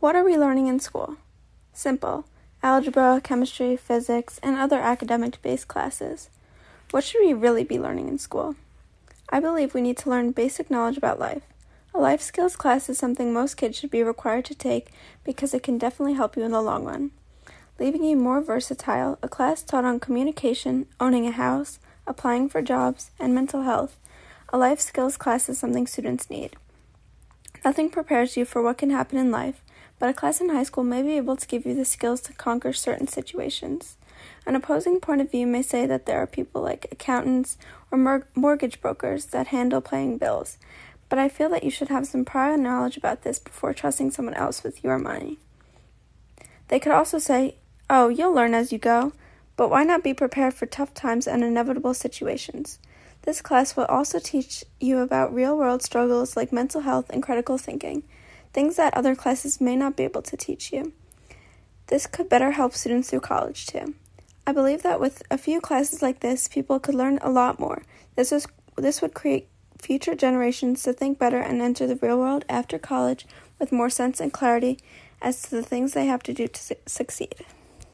What are we learning in school? Simple algebra, chemistry, physics, and other academic based classes. What should we really be learning in school? I believe we need to learn basic knowledge about life. A life skills class is something most kids should be required to take because it can definitely help you in the long run. Leaving you more versatile, a class taught on communication, owning a house, applying for jobs, and mental health. A life skills class is something students need. Nothing prepares you for what can happen in life, but a class in high school may be able to give you the skills to conquer certain situations. An opposing point of view may say that there are people like accountants or mor- mortgage brokers that handle paying bills, but I feel that you should have some prior knowledge about this before trusting someone else with your money. They could also say, Oh, you'll learn as you go, but why not be prepared for tough times and inevitable situations? This class will also teach you about real world struggles like mental health and critical thinking things that other classes may not be able to teach you. This could better help students through college too. I believe that with a few classes like this, people could learn a lot more. This is this would create future generations to think better and enter the real world after college with more sense and clarity as to the things they have to do to su- succeed.